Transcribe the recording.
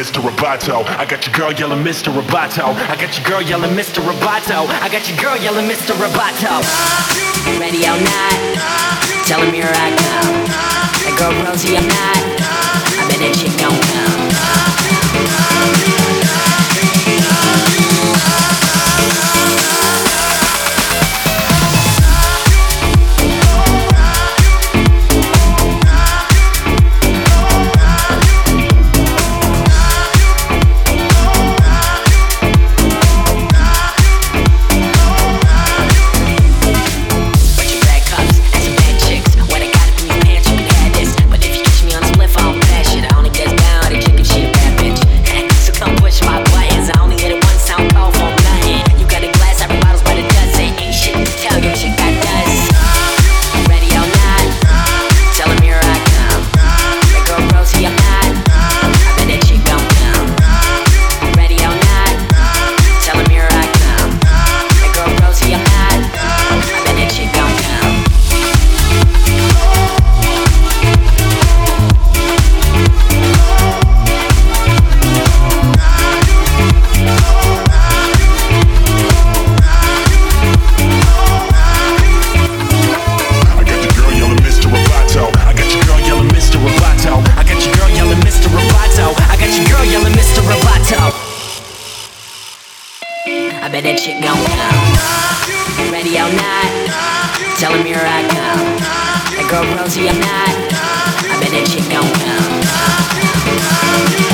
Mr. Roboto. I got your girl yelling Mr. Roboto. I got your girl yelling Mr. Roboto. I got your girl yelling Mr. Roboto. Ready or not, I bet that shit gon' come. Ready all night, tell him here I come. That girl Rosie, I'm not. I bet that shit gon' come.